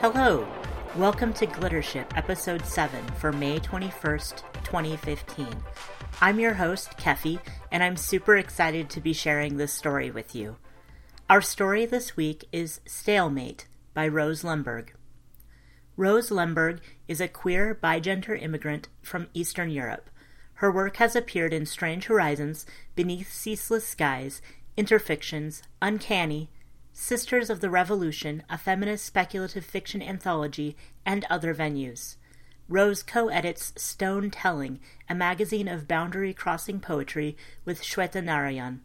Hello! Welcome to Glittership, Episode 7 for May 21st, 2015. I'm your host, Keffy, and I'm super excited to be sharing this story with you. Our story this week is Stalemate by Rose Lemberg. Rose Lemberg is a queer bigender immigrant from Eastern Europe. Her work has appeared in Strange Horizons, Beneath Ceaseless Skies, Interfictions, Uncanny, Sisters of the Revolution, a feminist speculative fiction anthology, and other venues. Rose co edits Stone Telling, a magazine of boundary crossing poetry with Shweta Narayan.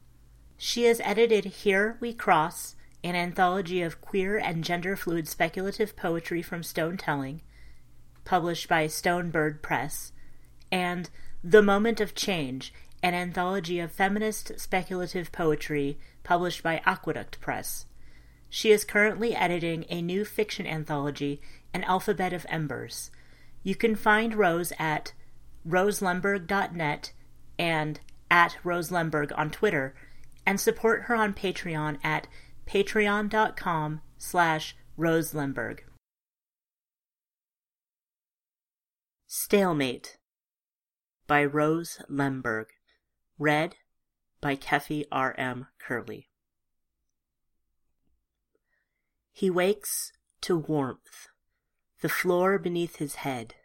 She has edited Here We Cross, an anthology of queer and gender fluid speculative poetry from Stone Telling, published by Stonebird Press, and The Moment of Change, an anthology of feminist speculative poetry published by Aqueduct Press. She is currently editing a new fiction anthology, An Alphabet of Embers. You can find Rose at roselemberg.net and at roselemberg on Twitter, and support her on Patreon at patreon.com slash roselemberg. Stalemate by Rose Lemberg. Read by Keffy R. M. Kehrli. He wakes to warmth, the floor beneath his head.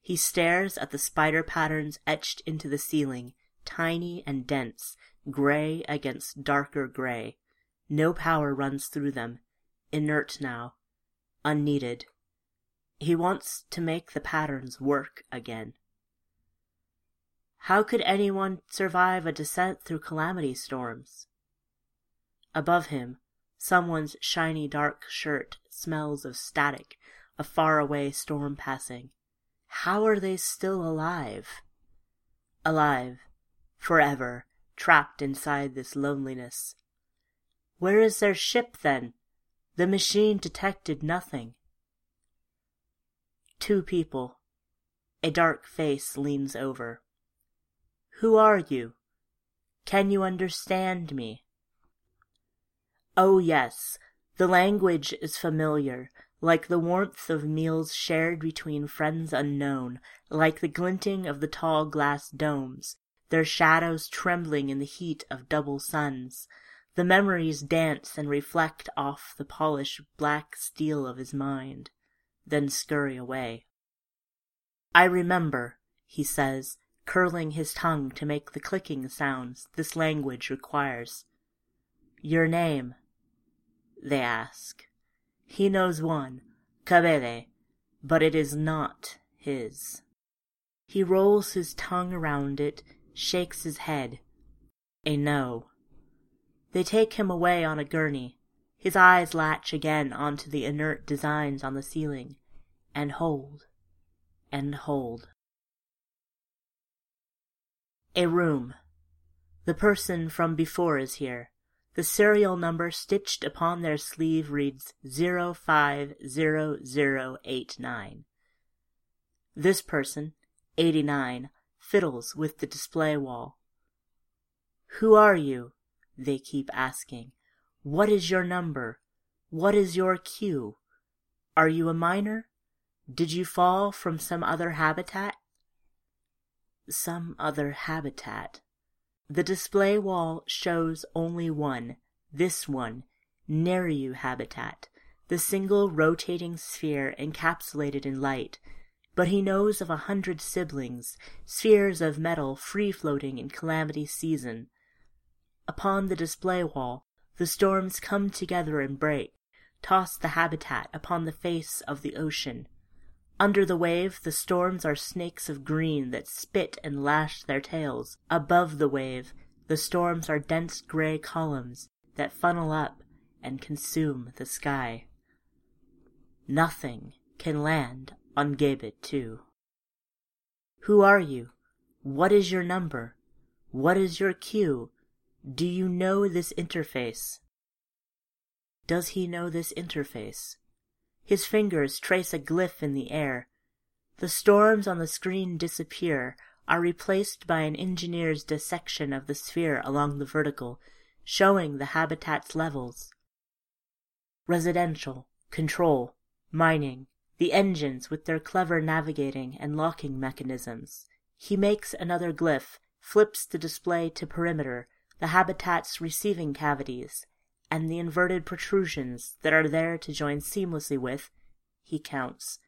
He stares at the spider patterns etched into the ceiling, tiny and dense, gray against darker gray. No power runs through them, inert now, unneeded. He wants to make the patterns work again. How could anyone survive a descent through calamity storms? Above him, Someone's shiny dark shirt smells of static, a faraway storm passing. How are they still alive? Alive, forever, trapped inside this loneliness. Where is their ship, then? The machine detected nothing. Two people. A dark face leans over. Who are you? Can you understand me? Oh, yes, the language is familiar, like the warmth of meals shared between friends unknown, like the glinting of the tall glass domes, their shadows trembling in the heat of double suns. The memories dance and reflect off the polished black steel of his mind, then scurry away. I remember, he says, curling his tongue to make the clicking sounds this language requires. Your name, they ask. He knows one, Kebede, but it is not his. He rolls his tongue around it, shakes his head. A no. They take him away on a gurney. His eyes latch again onto the inert designs on the ceiling, and hold, and hold. A room. The person from before is here. The serial number stitched upon their sleeve reads 050089. This person, 89, fiddles with the display wall. Who are you? They keep asking. What is your number? What is your cue? Are you a miner? Did you fall from some other habitat? Some other habitat. The display wall shows only one, this one, Nereyu habitat, the single rotating sphere encapsulated in light, but he knows of a hundred siblings, spheres of metal free-floating in calamity season. Upon the display wall, the storms come together and break, toss the habitat upon the face of the ocean, under the wave, the storms are snakes of green that spit and lash their tails. Above the wave, the storms are dense gray columns that funnel up and consume the sky. Nothing can land on Gebe 2. Who are you? What is your number? What is your cue? Do you know this interface? Does he know this interface? His fingers trace a glyph in the air. The storms on the screen disappear, are replaced by an engineer's dissection of the sphere along the vertical, showing the habitat's levels. Residential, control, mining, the engines with their clever navigating and locking mechanisms. He makes another glyph, flips the display to perimeter, the habitat's receiving cavities, and the inverted protrusions that are there to join seamlessly with, he counts,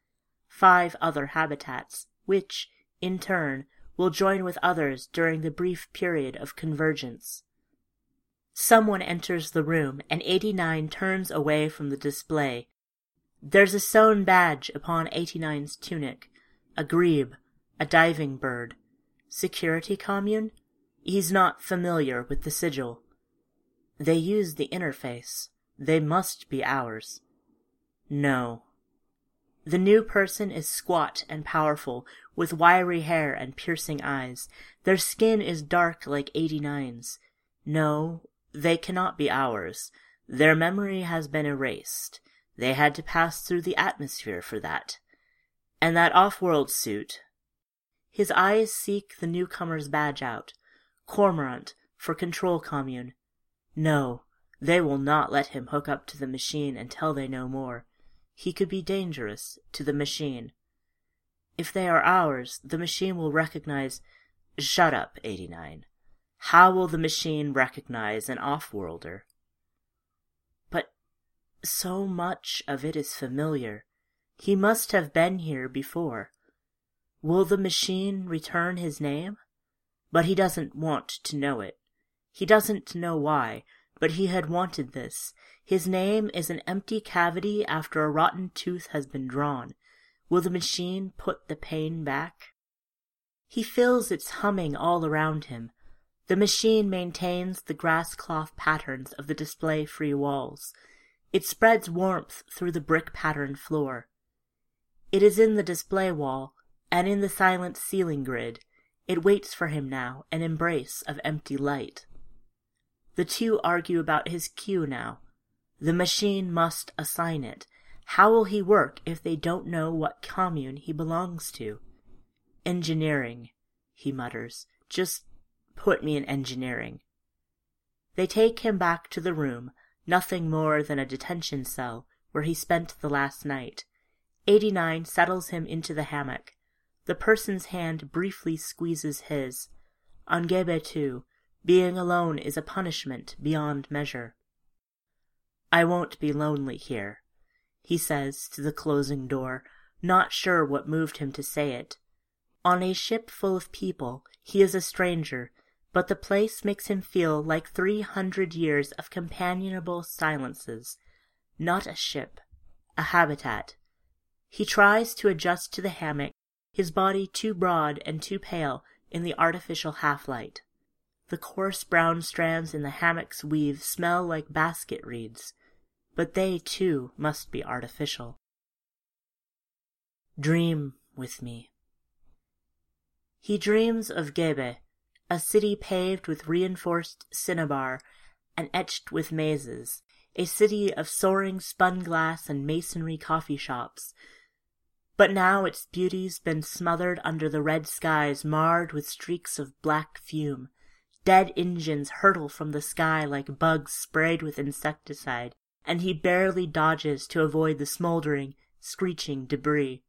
five other habitats, which, in turn, will join with others during the brief period of convergence. Someone enters the room, and 89 turns away from the display. There's a sewn badge upon 89's tunic, a grebe, a diving bird. Security commune? He's not familiar with the sigil. They use the interface. They must be ours. No. The new person is squat and powerful, with wiry hair and piercing eyes. Their skin is dark like 89's. No, they cannot be ours. Their memory has been erased. They had to pass through the atmosphere for that. And that off-world suit. His eyes seek the newcomer's badge out. Cormorant, for control commune. No, they will not let him hook up to the machine until they know more. He could be dangerous to the machine. If they are ours, the machine will recognize. Shut up, 89. How will the machine recognize an off-worlder? But so much of it is familiar. He must have been here before. Will the machine return his name? But he doesn't want to know it. He doesn't know why, but he had wanted this. His name is an empty cavity after a rotten tooth has been drawn. Will the machine put the pain back? He feels its humming all around him, the machine maintains the grass cloth patterns of the display-free walls. It spreads warmth through the brick-patterned floor. It is in the display wall, and in the silent ceiling grid. It waits for him now, an embrace of empty light. The two argue about his cue now. The machine must assign it. How will he work if they don't know what commune he belongs to? Engineering, he mutters. Just put me in engineering. They take him back to the room, nothing more than a detention cell, where he spent the last night. 89 settles him into the hammock. The person's hand briefly squeezes his. On Gebe too, being alone is a punishment beyond measure. I won't be lonely here, he says to the closing door, not sure what moved him to say it. On a ship full of people, he is a stranger, but the place makes him feel like three hundred years of companionable silences. Not a ship, a habitat. He tries to adjust to the hammock, his body too broad and too pale in the artificial half-light. The coarse brown strands in the hammock's weave smell like basket reeds, but they too must be artificial. Dream with me. He dreams of Gebe, a city paved with reinforced cinnabar and etched with mazes, a city of soaring spun glass and masonry coffee shops. But now its beauty's been smothered under the red skies marred with streaks of black fume. Dead engines hurtle from the sky like bugs sprayed with insecticide, and he barely dodges to avoid the smoldering, screeching debris.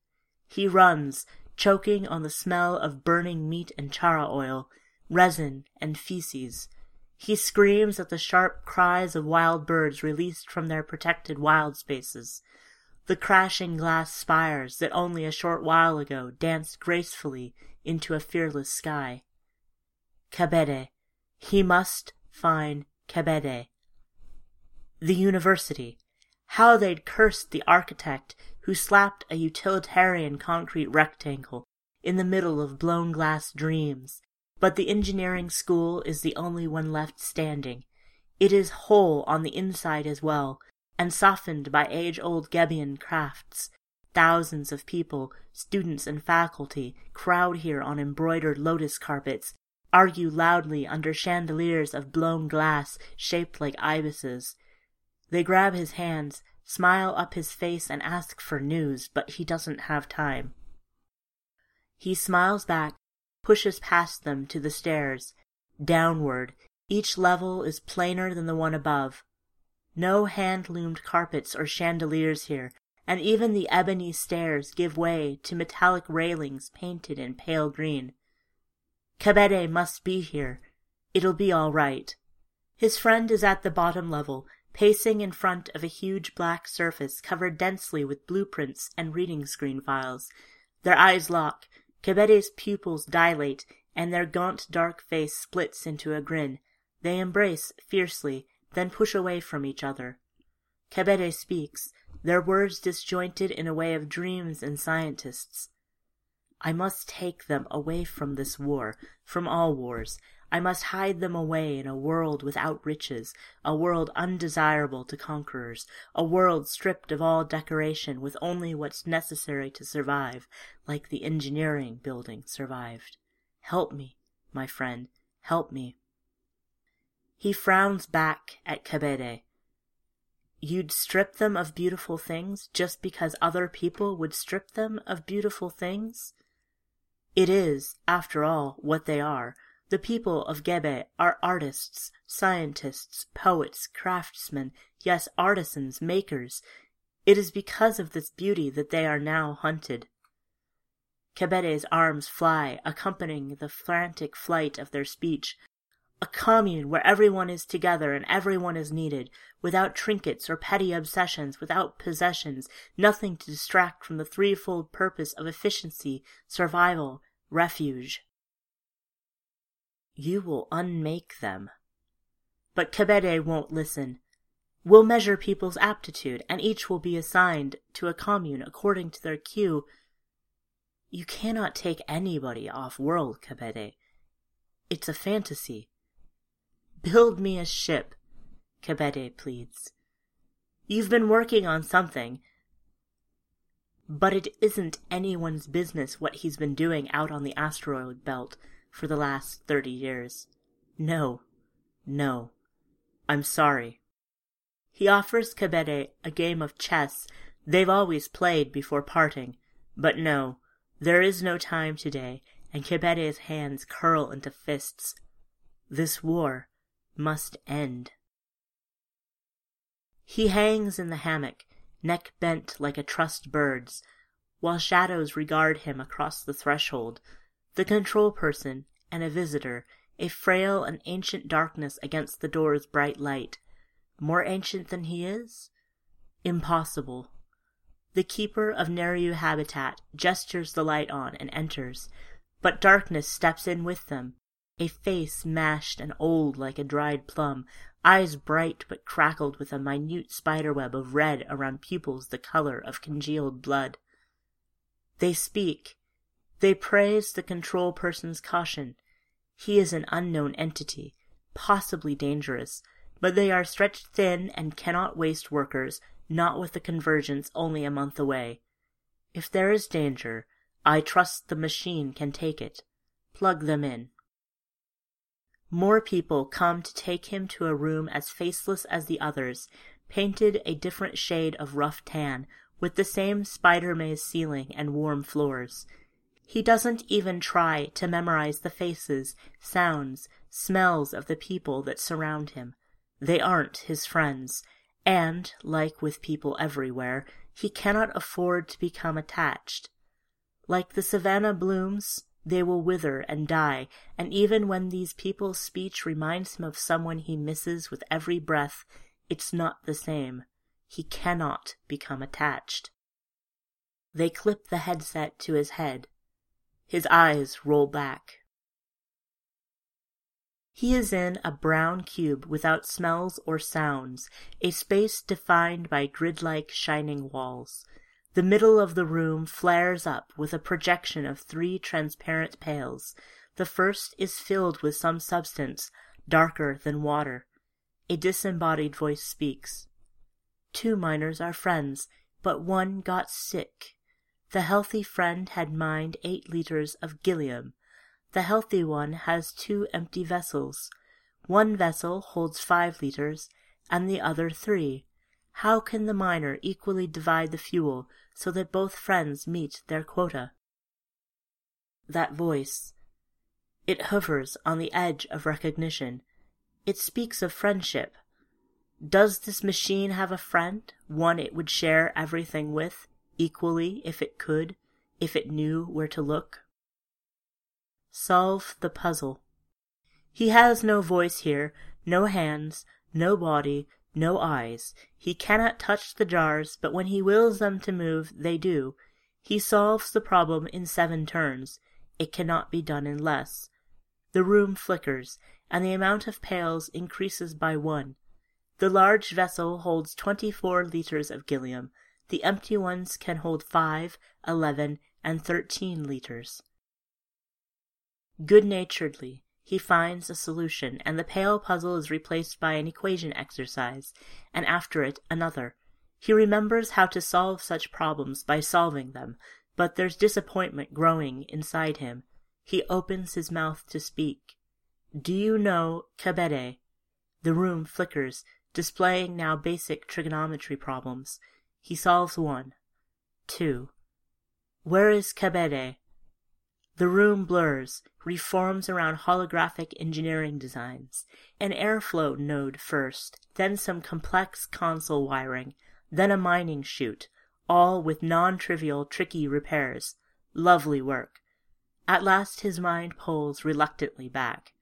He runs, choking on the smell of burning meat and chara oil, resin, and feces. He screams at the sharp cries of wild birds released from their protected wild spaces, the crashing glass spires that only a short while ago danced gracefully into a fearless sky. Kebede. He must find Kebede. The university. How they'd cursed the architect who slapped a utilitarian concrete rectangle in the middle of blown glass dreams but the engineering school is the only one left standing. It is whole on the inside as well, and softened by age-old Gebian crafts. Thousands of people, students and faculty, crowd here on embroidered lotus carpets, argue loudly under chandeliers of blown glass shaped like ibises. They grab his hands, smile up his face, and ask for news, but he doesn't have time. He smiles back, pushes past them to the stairs. Downward, each level is plainer than the one above. No hand-loomed carpets or chandeliers here, and even the ebony stairs give way to metallic railings painted in pale green. Kebede must be here. It'll be all right. His friend is at the bottom level, pacing in front of a huge black surface covered densely with blueprints and reading screen files. Their eyes lock, Kebede's pupils dilate, and their gaunt dark face splits into a grin. They embrace fiercely, then push away from each other. Kebede speaks, their words disjointed in a way of dreams and scientists. I must take them away from this war, from all wars, I must hide them away in a world without riches, a world undesirable to conquerors, a world stripped of all decoration with only what's necessary to survive, like the engineering building survived. Help me, my friend, help me. He frowns back at Kebede. You'd strip them of beautiful things just because other people would strip them of beautiful things? It is, after all, what they are the people of Gebe are artists, scientists, poets, craftsmen, yes, artisans, makers. It is because of this beauty that they are now hunted. Kebede's arms fly, accompanying the frantic flight of their speech. A commune where everyone is together and everyone is needed, without trinkets or petty obsessions, without possessions, nothing to distract from the threefold purpose of efficiency, survival, refuge. You will unmake them. But Kebede won't listen. We'll measure people's aptitude, and each will be assigned to a commune according to their cue. You cannot take anybody off world, Kebede. It's a fantasy. Build me a ship, Kebede pleads. You've been working on something, but it isn't anyone's business what he's been doing out on the asteroid belt for the last thirty years. No, no, I'm sorry. He offers Kebede a game of chess they've always played before parting, but no, there is no time today, and Kebede's hands curl into fists. This war must end. He hangs in the hammock, neck bent like a trussed bird's, while shadows regard him across the threshold, the control person, and a visitor, a frail and ancient darkness against the door's bright light. More ancient than he is? Impossible. The keeper of Nereyu habitat gestures the light on and enters, but darkness steps in with them, a face mashed and old like a dried plum, eyes bright but crackled with a minute spiderweb of red around pupils the color of congealed blood. They speak, they praise the control person's caution. He is an unknown entity, possibly dangerous, but they are stretched thin and cannot waste workers, not with the convergence only a month away. If there is danger, I trust the machine can take it. Plug them in. More people come to take him to a room as faceless as the others, painted a different shade of rough tan, with the same spider maze ceiling and warm floors. He doesn't even try to memorize the faces, sounds, smells of the people that surround him. They aren't his friends, and, like with people everywhere, he cannot afford to become attached. Like the savannah blooms, they will wither and die, and even when these people's speech reminds him of someone he misses with every breath, it's not the same. He cannot become attached. They clip the headset to his head. His eyes roll back. He is in a brown cube without smells or sounds, a space defined by grid-like shining walls. The middle of the room flares up with a projection of three transparent pails. The first is filled with some substance, darker than water. A disembodied voice speaks. Two miners are friends, but one got sick. The healthy friend had mined eight liters of gillium. The healthy one has two empty vessels. One vessel holds five liters, and the other three. How can the miner equally divide the fuel so that both friends meet their quota? That voice. It hovers on the edge of recognition. It speaks of friendship. Does this machine have a friend, one it would share everything with, equally if it could, if it knew where to look? Solve the puzzle. He has no voice here, no hands, no body, no eyes. He cannot touch the jars, but when he wills them to move, they do. He solves the problem in seven turns. It cannot be done in less. The room flickers, and the amount of pails increases by one. The large vessel holds twenty-four liters of gillium. The empty ones can hold five, eleven, and thirteen liters. Good-naturedly, he finds a solution, and the pail puzzle is replaced by an equation exercise, and after it another. He remembers how to solve such problems by solving them, but there's disappointment growing inside him. He opens his mouth to speak. Do you know Kebede? The room flickers, displaying now basic trigonometry problems. He solves one. Two. Where is Kebede? The room blurs, reforms around holographic engineering designs. An airflow node first, then some complex console wiring, then a mining chute, all with non-trivial, tricky repairs. Lovely work. At last his mind pulls reluctantly back.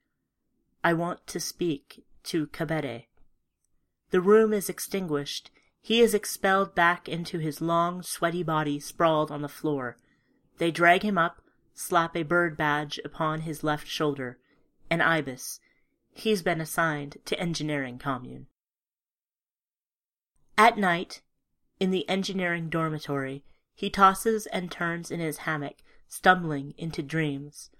I want to speak to Kebede. The room is extinguished. He is expelled back into his long, sweaty body sprawled on the floor. They drag him up, slap a bird badge upon his left shoulder. An ibis. He's been assigned to engineering commune. At night, in the engineering dormitory, he tosses and turns in his hammock, stumbling into dreams.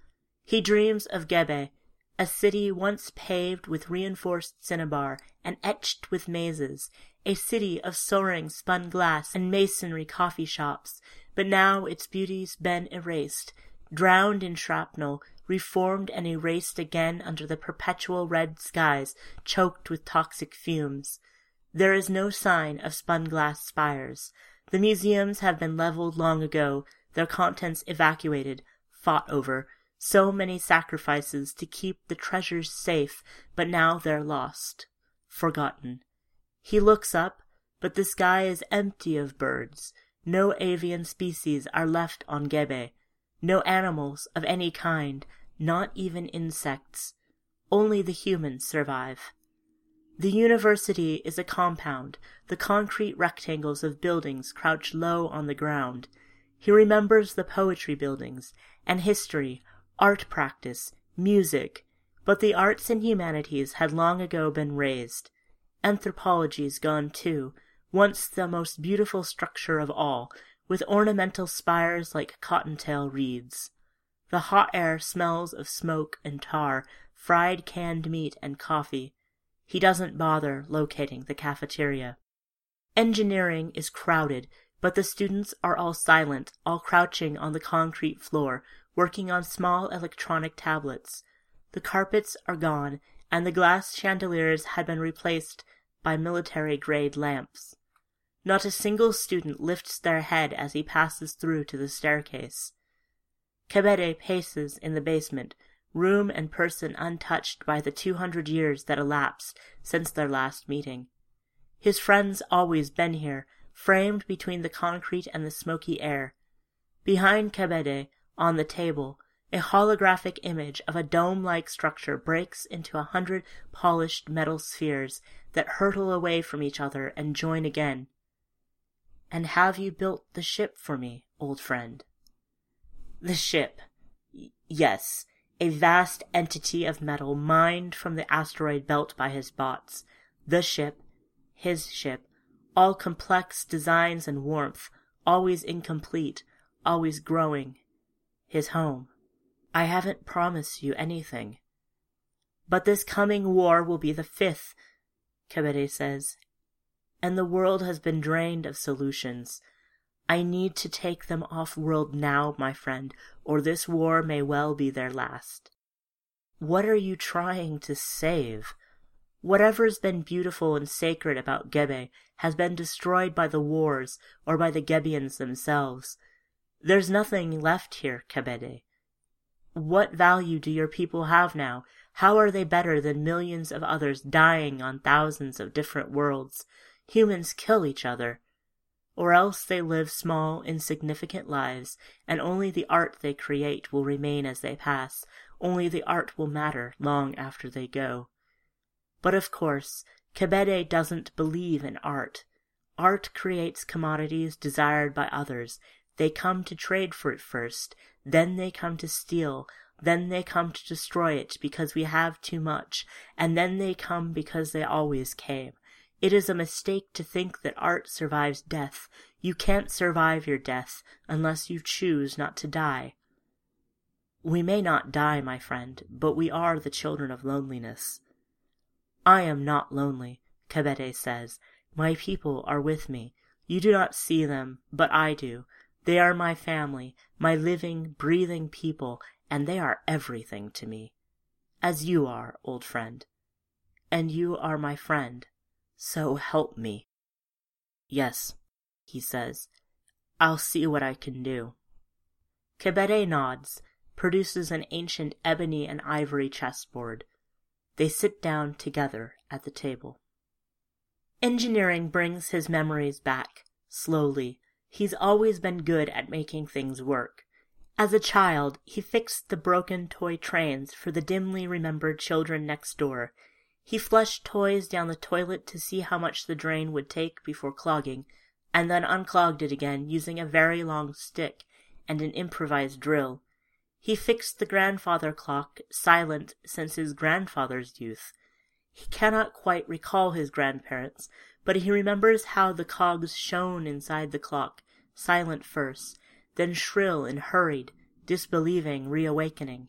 He dreams of Gebe, a city once paved with reinforced cinnabar and etched with mazes, a city of soaring spun glass and masonry coffee shops, but now its beauty's been erased, drowned in shrapnel, reformed and erased again under the perpetual red skies choked with toxic fumes. There is no sign of spun glass spires. The museums have been leveled long ago, their contents evacuated, fought over, so many sacrifices to keep the treasures safe, but now they're lost, forgotten. He looks up, but the sky is empty of birds. No avian species are left on Gebe. No animals of any kind, not even insects. Only the humans survive. The university is a compound. The concrete rectangles of buildings crouch low on the ground. He remembers the poetry buildings, and history, art practice, music, but the arts and humanities had long ago been razed. Anthropology's gone too, once the most beautiful structure of all, with ornamental spires like cottontail reeds. The hot air smells of smoke and tar, fried canned meat and coffee. He doesn't bother locating the cafeteria. Engineering is crowded, but the students are all silent, all crouching on the concrete floor, working on small electronic tablets. The carpets are gone, and the glass chandeliers had been replaced by military grade lamps. Not a single student lifts their head as he passes through to the staircase. Kebede paces in the basement, room and person untouched by the two hundred years that elapsed since their last meeting. His friends always been here, framed between the concrete and the smoky air. Behind Kebede, on the table, a holographic image of a dome-like structure breaks into a hundred polished metal spheres that hurtle away from each other and join again. And have you built the ship for me, old friend? The ship. Y- yes, a vast entity of metal mined from the asteroid belt by his bots. The ship, his ship, all complex designs and warmth, always incomplete, always growing. His home. I haven't promised you anything. But this coming war will be the fifth, Kebede says, and the world has been drained of solutions. I need to take them off world now, my friend, or this war may well be their last. What are you trying to save? Whatever's been beautiful and sacred about Gebe has been destroyed by the wars or by the Gebians themselves. There's nothing left here, Kebede. What value do your people have now? How are they better than millions of others dying on thousands of different worlds? Humans kill each other. Or else they live small, insignificant lives, and only the art they create will remain as they pass, only the art will matter long after they go. But of course, Kebede doesn't believe in art. Art creates commodities desired by others. They come to trade for it first, then they come to steal, then they come to destroy it because we have too much, and then they come because they always came. It is a mistake to think that art survives death. You can't survive your death unless you choose not to die. We may not die, my friend, but we are the children of loneliness. I am not lonely, Kebede says. My people are with me. You do not see them, but I do. They are my family, my living, breathing people, and they are everything to me. As you are, old friend. And you are my friend. So help me. Yes, he says. I'll see what I can do. Kebede nods, produces an ancient ebony and ivory chessboard. They sit down together at the table. Engineering brings his memories back, slowly. He's always been good at making things work. As a child, he fixed the broken toy trains for the dimly remembered children next door he flushed toys down the toilet to see how much the drain would take before clogging, and then unclogged it again using a very long stick and an improvised drill. He fixed the grandfather clock, silent since his grandfather's youth. He cannot quite recall his grandparents, but he remembers how the cogs shone inside the clock, silent first, then shrill and hurried, disbelieving, reawakening.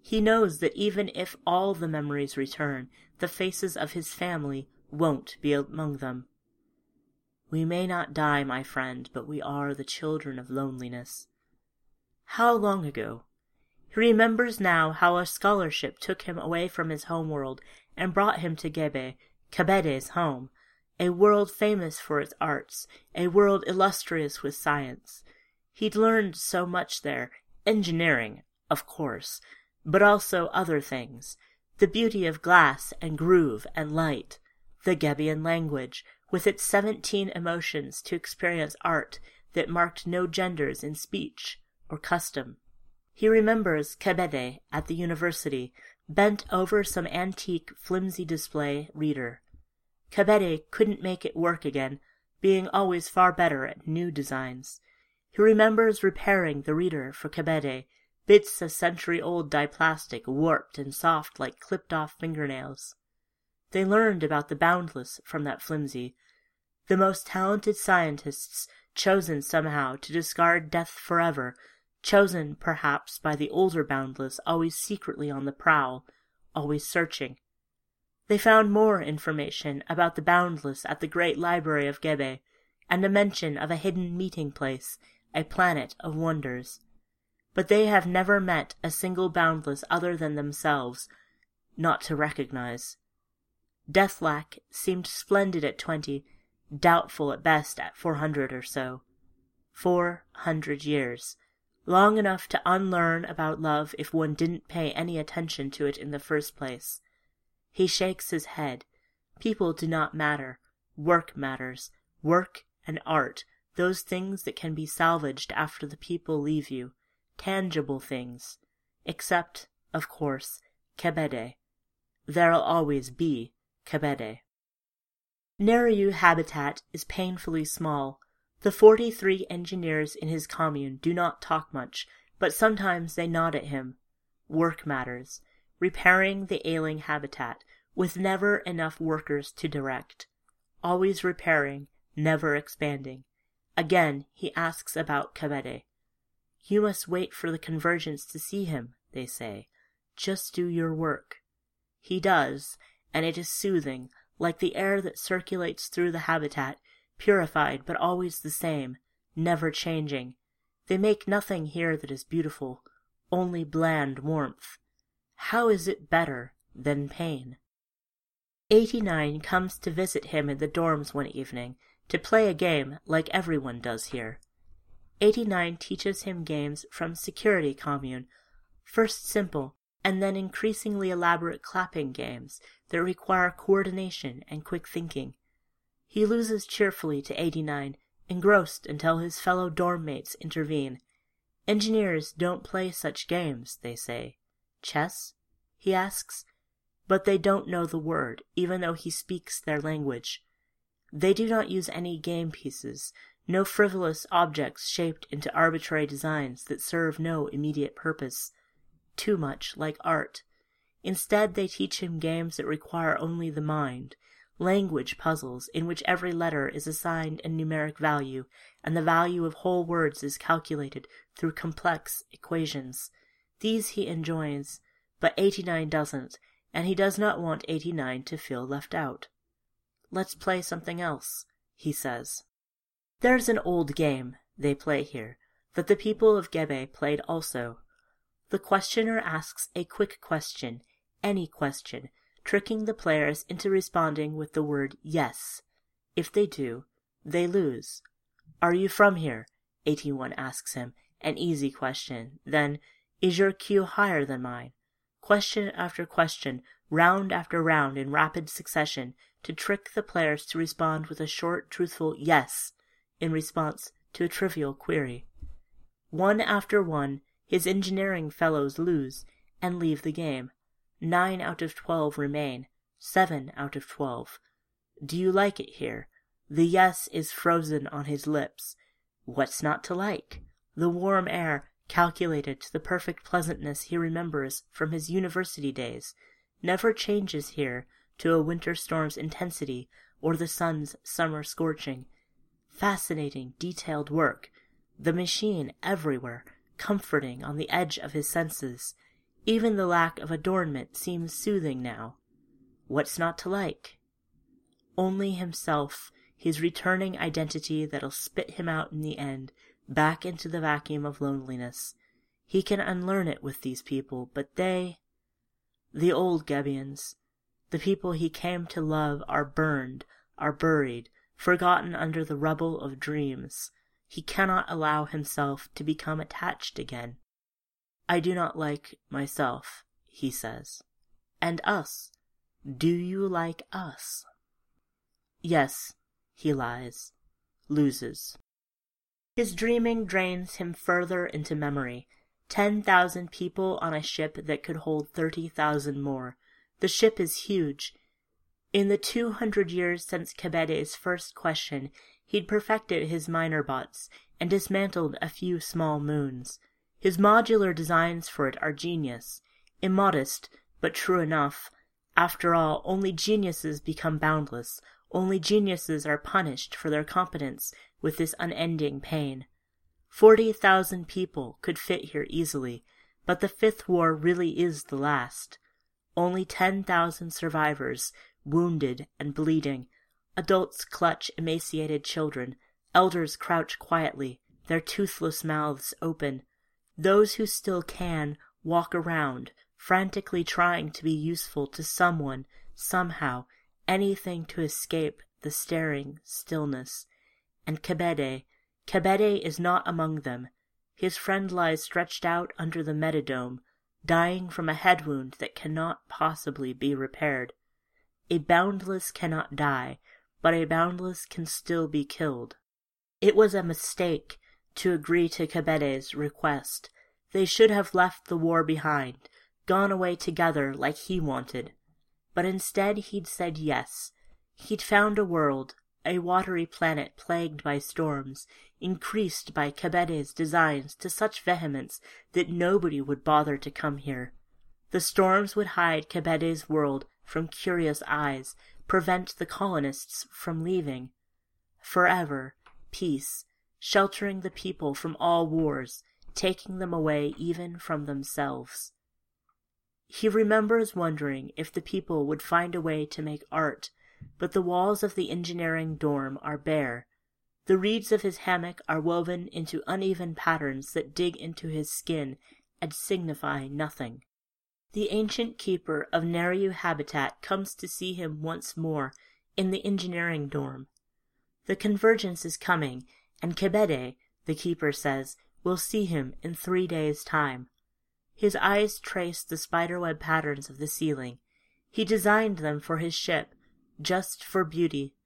He knows that even if all the memories return, the faces of his family won't be among them. We may not die, my friend, but we are the children of loneliness. How long ago? He remembers now how a scholarship took him away from his home world and brought him to Gebe, Kebede's home, a world famous for its arts, a world illustrious with science. He'd learned so much there, engineering, of course, but also other things the beauty of glass and groove and light, the Gebian language, with its seventeen emotions to experience art that marked no genders in speech or custom. He remembers Kebede at the university, bent over some antique, flimsy display reader. Kebede couldn't make it work again, being always far better at new designs. He remembers repairing the reader for Kebede bits of century-old diplastic warped and soft like clipped-off fingernails. They learned about the boundless from that flimsy. The most talented scientists chosen somehow to discard death forever, chosen perhaps by the older boundless always secretly on the prowl, always searching. They found more information about the boundless at the great library of Gebe, and a mention of a hidden meeting place, a planet of wonders but they have never met a single boundless other than themselves, not to recognize. Deathlak seemed splendid at twenty, doubtful at best at four hundred or so. Four hundred years. Long enough to unlearn about love if one didn't pay any attention to it in the first place. He shakes his head. People do not matter. Work matters. Work and art, those things that can be salvaged after the people leave you tangible things, except, of course, Kebede. There'll always be Kebede. Nereyu habitat is painfully small. The forty-three engineers in his commune do not talk much, but sometimes they nod at him. Work matters. Repairing the ailing habitat, with never enough workers to direct. Always repairing, never expanding. Again he asks about Kebede. You must wait for the convergence to see him, they say. Just do your work. He does, and it is soothing, like the air that circulates through the habitat, purified but always the same, never changing. They make nothing here that is beautiful, only bland warmth. How is it better than pain? 89 comes to visit him in the dorms one evening to play a game like everyone does here. 89 teaches him games from Security Commune, first simple and then increasingly elaborate clapping games that require coordination and quick thinking. He loses cheerfully to 89, engrossed until his fellow dorm mates intervene. Engineers don't play such games, they say. Chess? he asks. But they don't know the word, even though he speaks their language. They do not use any game pieces, no frivolous objects shaped into arbitrary designs that serve no immediate purpose. Too much like art. Instead, they teach him games that require only the mind, language puzzles in which every letter is assigned a numeric value, and the value of whole words is calculated through complex equations. These he enjoys, but 89 doesn't, and he does not want 89 to feel left out. Let's play something else, he says. There's an old game they play here that the people of Gebe played also. The questioner asks a quick question, any question, tricking the players into responding with the word yes. If they do, they lose. Are you from here? 81 asks him, an easy question. Then, is your Q higher than mine? Question after question, round after round in rapid succession, to trick the players to respond with a short, truthful yes in response to a trivial query. One after one, his engineering fellows lose and leave the game. Nine out of twelve remain. Seven out of twelve. Do you like it here? The yes is frozen on his lips. What's not to like? The warm air, calculated to the perfect pleasantness he remembers from his university days, never changes here to a winter storm's intensity or the sun's summer scorching. Fascinating, detailed work. The machine everywhere, comforting on the edge of his senses. Even the lack of adornment seems soothing now. What's not to like? Only himself, his returning identity that'll spit him out in the end, back into the vacuum of loneliness. He can unlearn it with these people, but they, the old Gebians, the people he came to love are burned, are buried, forgotten under the rubble of dreams. He cannot allow himself to become attached again. I do not like myself, he says. And us. Do you like us? Yes, he lies, loses. His dreaming drains him further into memory. Ten thousand people on a ship that could hold thirty thousand more. The ship is huge. In the two hundred years since Kebede's first question, he'd perfected his miner bots and dismantled a few small moons. His modular designs for it are genius, immodest, but true enough. After all, only geniuses become boundless, only geniuses are punished for their competence with this unending pain. Forty thousand people could fit here easily, but the fifth war really is the last. Only ten thousand survivors, wounded and bleeding. Adults clutch emaciated children. Elders crouch quietly, their toothless mouths open. Those who still can walk around, frantically trying to be useful to someone, somehow, anything to escape the staring stillness. And Kebede, Kebede is not among them. His friend lies stretched out under the metadome, dying from a head wound that cannot possibly be repaired. A boundless cannot die, but a boundless can still be killed. It was a mistake to agree to Kebede's request. They should have left the war behind, gone away together like he wanted. But instead he'd said yes. He'd found a world, a watery planet plagued by storms, increased by Kebede's designs to such vehemence that nobody would bother to come here. The storms would hide Kebede's world from curious eyes, prevent the colonists from leaving. Forever, peace, sheltering the people from all wars, taking them away even from themselves. He remembers wondering if the people would find a way to make art, but the walls of the engineering dorm are bare. The reeds of his hammock are woven into uneven patterns that dig into his skin and signify nothing. The ancient keeper of Nereyu habitat comes to see him once more in the engineering dorm. The convergence is coming, and Kebede, the keeper says, will see him in three days' time. His eyes traced the spiderweb patterns of the ceiling. He designed them for his ship, just for beauty.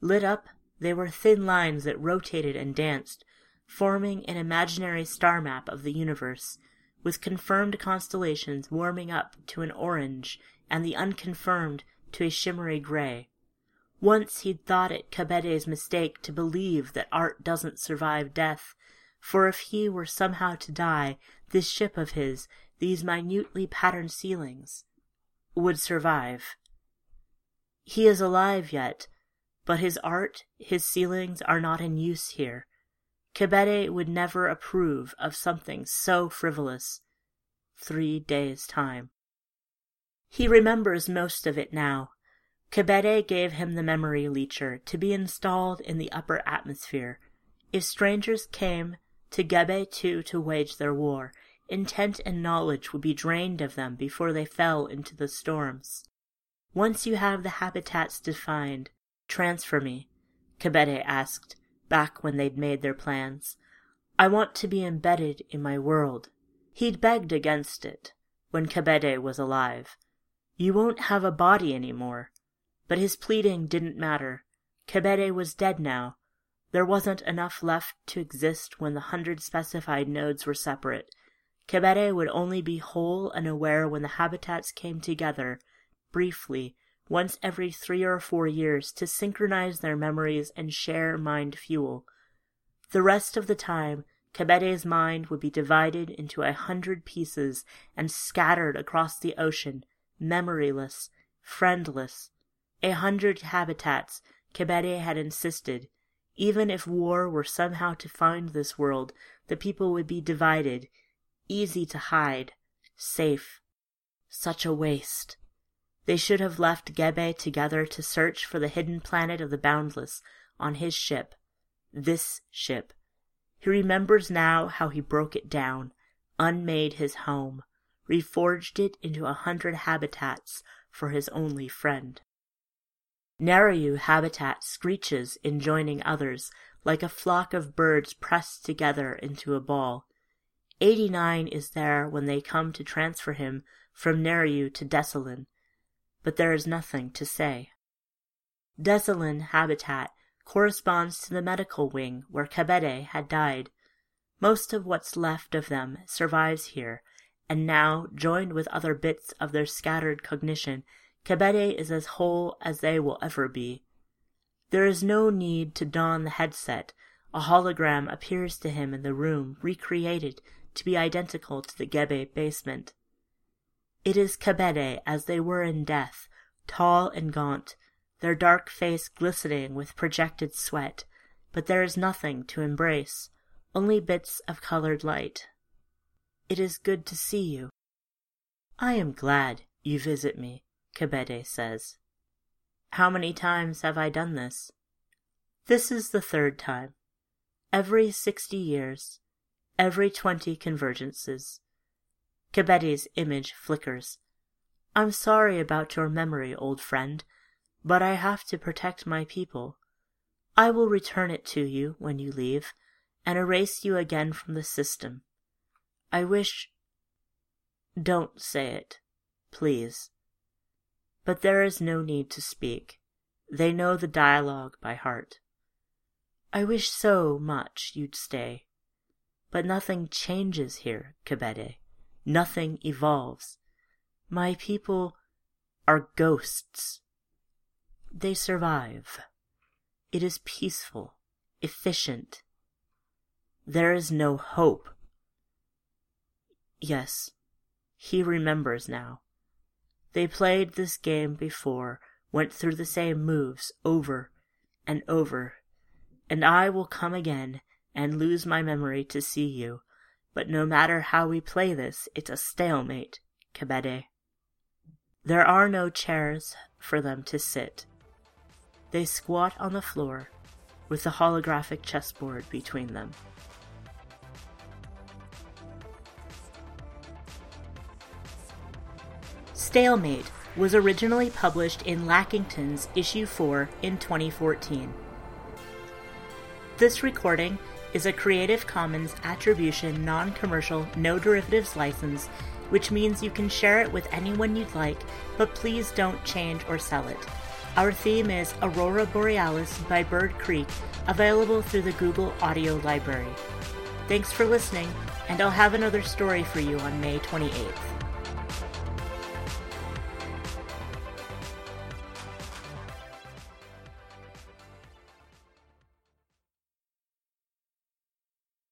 Lit up, they were thin lines that rotated and danced, forming an imaginary star map of the universe, with confirmed constellations warming up to an orange and the unconfirmed to a shimmery gray. Once he'd thought it Kebede's mistake to believe that art doesn't survive death, for if he were somehow to die, this ship of his, these minutely patterned ceilings, would survive. He is alive yet, but his art, his ceilings are not in use here. Kebede would never approve of something so frivolous. Three days' time. He remembers most of it now. Kebede gave him the memory leecher to be installed in the upper atmosphere. If strangers came to Gebe too to wage their war, intent and knowledge would be drained of them before they fell into the storms. Once you have the habitats defined, transfer me, Kebede asked, back when they'd made their plans. I want to be embedded in my world. He'd begged against it when Kebede was alive. You won't have a body any more. But his pleading didn't matter. Kebede was dead now. There wasn't enough left to exist when the hundred specified nodes were separate. Kebede would only be whole and aware when the habitats came together, briefly, once every three or four years to synchronize their memories and share mind fuel. The rest of the time, Kebede's mind would be divided into a hundred pieces and scattered across the ocean, memoryless, friendless. A hundred habitats, Kebede had insisted. Even if war were somehow to find this world, the people would be divided, easy to hide, safe. Such a waste. They should have left Gebe together to search for the hidden planet of the boundless on his ship. This ship. He remembers now how he broke it down, unmade his home, reforged it into a hundred habitats for his only friend. Nereyu habitat screeches in joining others, like a flock of birds pressed together into a ball. Eighty-nine is there when they come to transfer him from Nereyu to Desolin, but there is nothing to say. Desolin habitat corresponds to the medical wing where Kebede had died. Most of what's left of them survives here, and now, joined with other bits of their scattered cognition, Kebede is as whole as they will ever be. There is no need to don the headset. A hologram appears to him in the room, recreated to be identical to the Gebe basement. It is Kebede as they were in death, tall and gaunt, their dark face glistening with projected sweat, but there is nothing to embrace, only bits of colored light. It is good to see you. I am glad you visit me, Kebede says. How many times have I done this? This is the third time. Every sixty years, every twenty convergences, Kebede's image flickers. I'm sorry about your memory, old friend, but I have to protect my people. I will return it to you when you leave, and erase you again from the system. I wish. Don't say it, please. But there is no need to speak. They know the dialogue by heart. I wish so much you'd stay. But nothing changes here, Kebede. Nothing evolves. My people are ghosts. They survive. It is peaceful, efficient. There is no hope. Yes, he remembers now. They played this game before, went through the same moves over and over, and I will come again and lose my memory to see you but no matter how we play this, it's a stalemate, Kebede. There are no chairs for them to sit. They squat on the floor with the holographic chessboard between them. Stalemate was originally published in Lackington's issue 4 in 2014. This recording is a Creative Commons Attribution Non Commercial No Derivatives license, which means you can share it with anyone you'd like, but please don't change or sell it. Our theme is Aurora Borealis by Bird Creek, available through the Google Audio Library. Thanks for listening, and I'll have another story for you on May 28th.